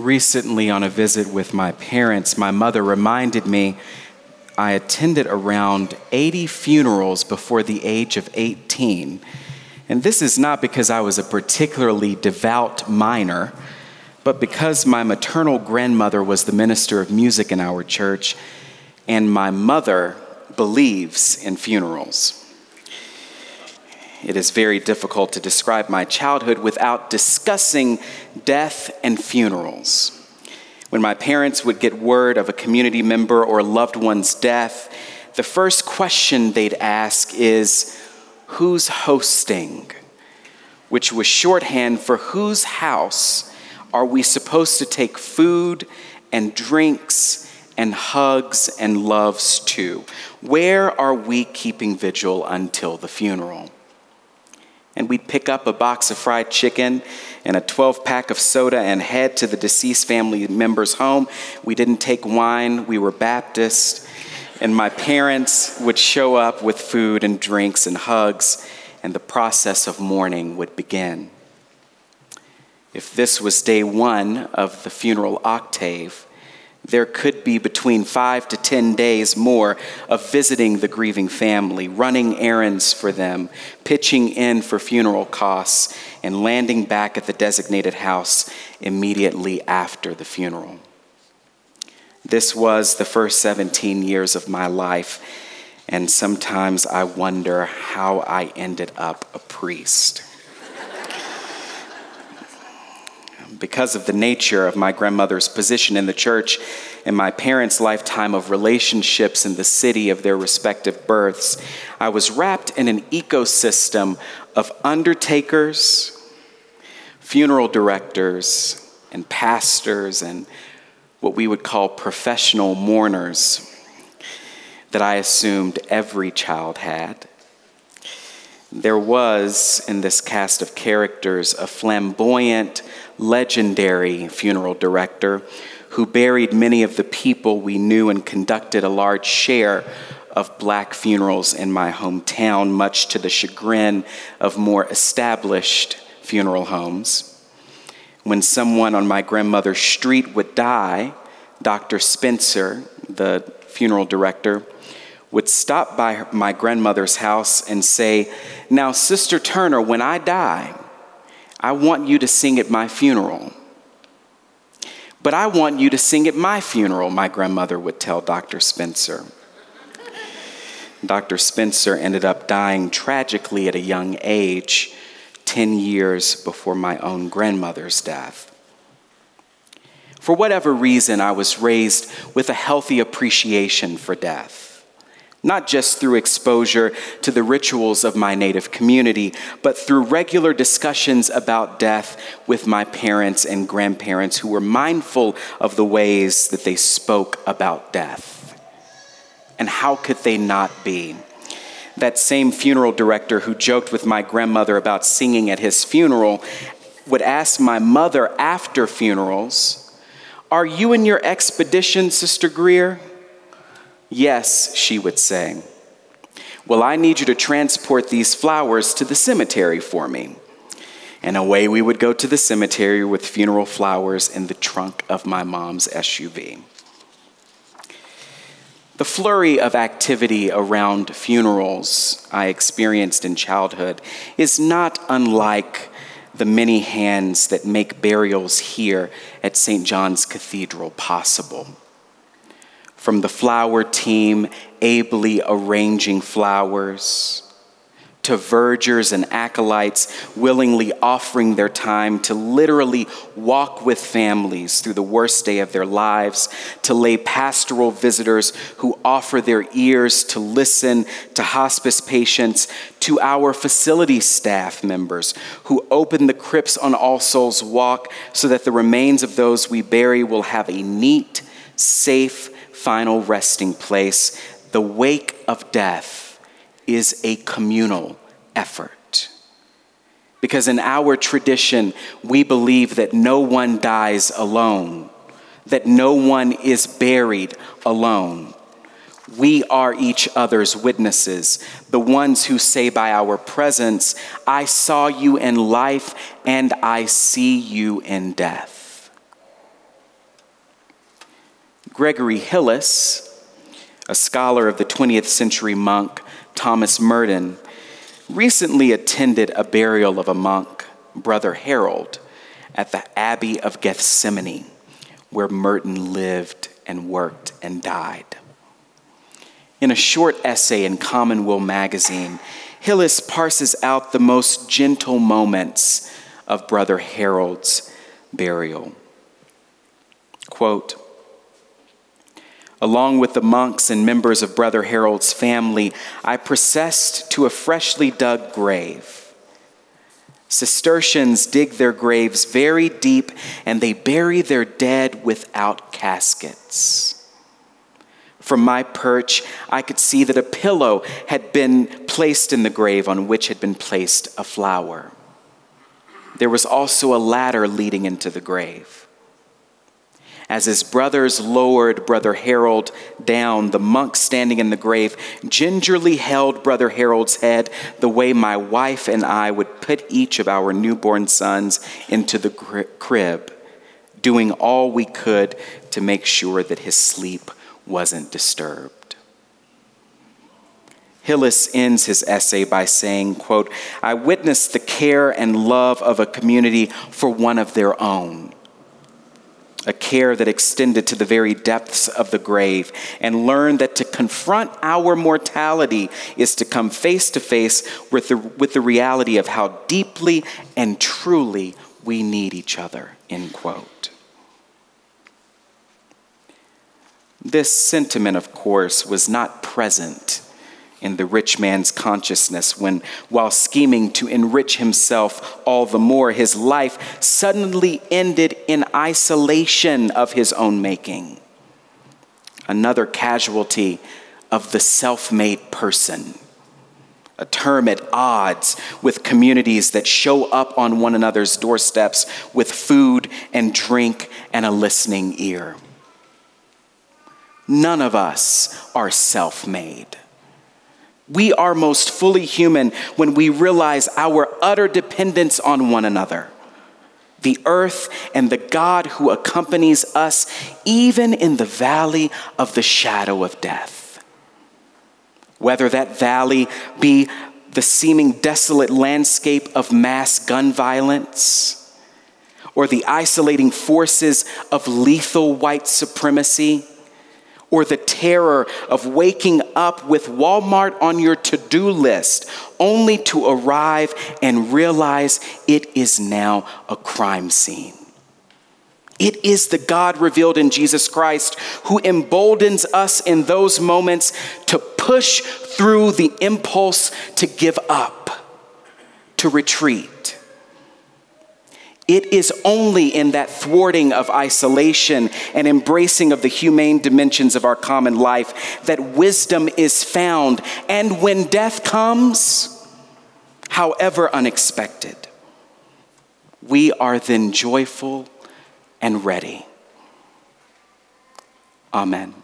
Recently, on a visit with my parents, my mother reminded me I attended around 80 funerals before the age of 18. And this is not because I was a particularly devout minor, but because my maternal grandmother was the minister of music in our church, and my mother believes in funerals. It is very difficult to describe my childhood without discussing death and funerals. When my parents would get word of a community member or loved one's death, the first question they'd ask is, Who's hosting? Which was shorthand for whose house are we supposed to take food and drinks and hugs and loves to? Where are we keeping vigil until the funeral? And we'd pick up a box of fried chicken and a 12 pack of soda and head to the deceased family member's home. We didn't take wine, we were Baptist, and my parents would show up with food and drinks and hugs, and the process of mourning would begin. If this was day one of the funeral octave, there could be between five to 10 days more of visiting the grieving family, running errands for them, pitching in for funeral costs, and landing back at the designated house immediately after the funeral. This was the first 17 years of my life, and sometimes I wonder how I ended up a priest. because of the nature of my grandmother's position in the church and my parents' lifetime of relationships in the city of their respective births, I was wrapped in an ecosystem of undertakers, funeral directors, and pastors, and what we would call professional mourners that I assumed every child had. There was in this cast of characters a flamboyant, legendary funeral director who buried many of the people we knew and conducted a large share of black funerals in my hometown, much to the chagrin of more established funeral homes. When someone on my grandmother's street would die, Dr. Spencer, the funeral director, would stop by my grandmother's house and say, Now, Sister Turner, when I die, I want you to sing at my funeral. But I want you to sing at my funeral, my grandmother would tell Dr. Spencer. Dr. Spencer ended up dying tragically at a young age, 10 years before my own grandmother's death. For whatever reason, I was raised with a healthy appreciation for death not just through exposure to the rituals of my native community, but through regular discussions about death with my parents and grandparents who were mindful of the ways that they spoke about death. And how could they not be? That same funeral director who joked with my grandmother about singing at his funeral would ask my mother after funerals, Are you in your expedition, Sister Greer? Yes, she would say. Well, I need you to transport these flowers to the cemetery for me. And away we would go to the cemetery with funeral flowers in the trunk of my mom's SUV. The flurry of activity around funerals I experienced in childhood is not unlike the many hands that make burials here at St. John's Cathedral possible from the flower team ably arranging flowers, to vergers and acolytes willingly offering their time to literally walk with families through the worst day of their lives, to lay pastoral visitors who offer their ears to listen to hospice patients, to our facility staff members who open the crypts on All Souls Walk so that the remains of those we bury will have a neat, safe, final resting place, the wake of death is a communal effort. Because in our tradition, we believe that no one dies alone, that no one is buried alone. We are each other's witnesses, the ones who say by our presence, I saw you in life and I see you in death. Gregory Hillis, a scholar of the 20th century monk Thomas Merton, recently attended a burial of a monk, Brother Harold, at the Abbey of Gethsemani, where Merton lived and worked and died. In a short essay in Commonweal magazine, Hillis parses out the most gentle moments of Brother Harold's burial. Quote, Along with the monks and members of Brother Harold's family, I processed to a freshly dug grave. Cistercians dig their graves very deep and they bury their dead without caskets. From my perch, I could see that a pillow had been placed in the grave on which had been placed a flower. There was also a ladder leading into the grave. As his brothers lowered Brother Harold down, the monk standing in the grave gingerly held Brother Harold's head the way my wife and I would put each of our newborn sons into the crib, doing all we could to make sure that his sleep wasn't disturbed. Hillis ends his essay by saying, quote, I witnessed the care and love of a community for one of their own a care that extended to the very depths of the grave, and learn that to confront our mortality is to come face to face with the, with the reality of how deeply and truly we need each other, end quote. This sentiment, of course, was not present in the rich man's consciousness when, while scheming to enrich himself all the more, his life suddenly ended in isolation of his own making. Another casualty of the self made person, a term at odds with communities that show up on one another's doorsteps with food and drink and a listening ear. None of us are self made. We are most fully human when we realize our utter dependence on one another, the earth, and the God who accompanies us even in the valley of the shadow of death. Whether that valley be the seeming desolate landscape of mass gun violence, or the isolating forces of lethal white supremacy or the terror of waking up with Walmart on your to do list only to arrive and realize it is now a crime scene. It is the God revealed in Jesus Christ who emboldens us in those moments to push through the impulse to give up, to retreat it is only in that thwarting of isolation and embracing of the humane dimensions of our common life that wisdom is found. And when death comes, however unexpected, we are then joyful and ready. Amen.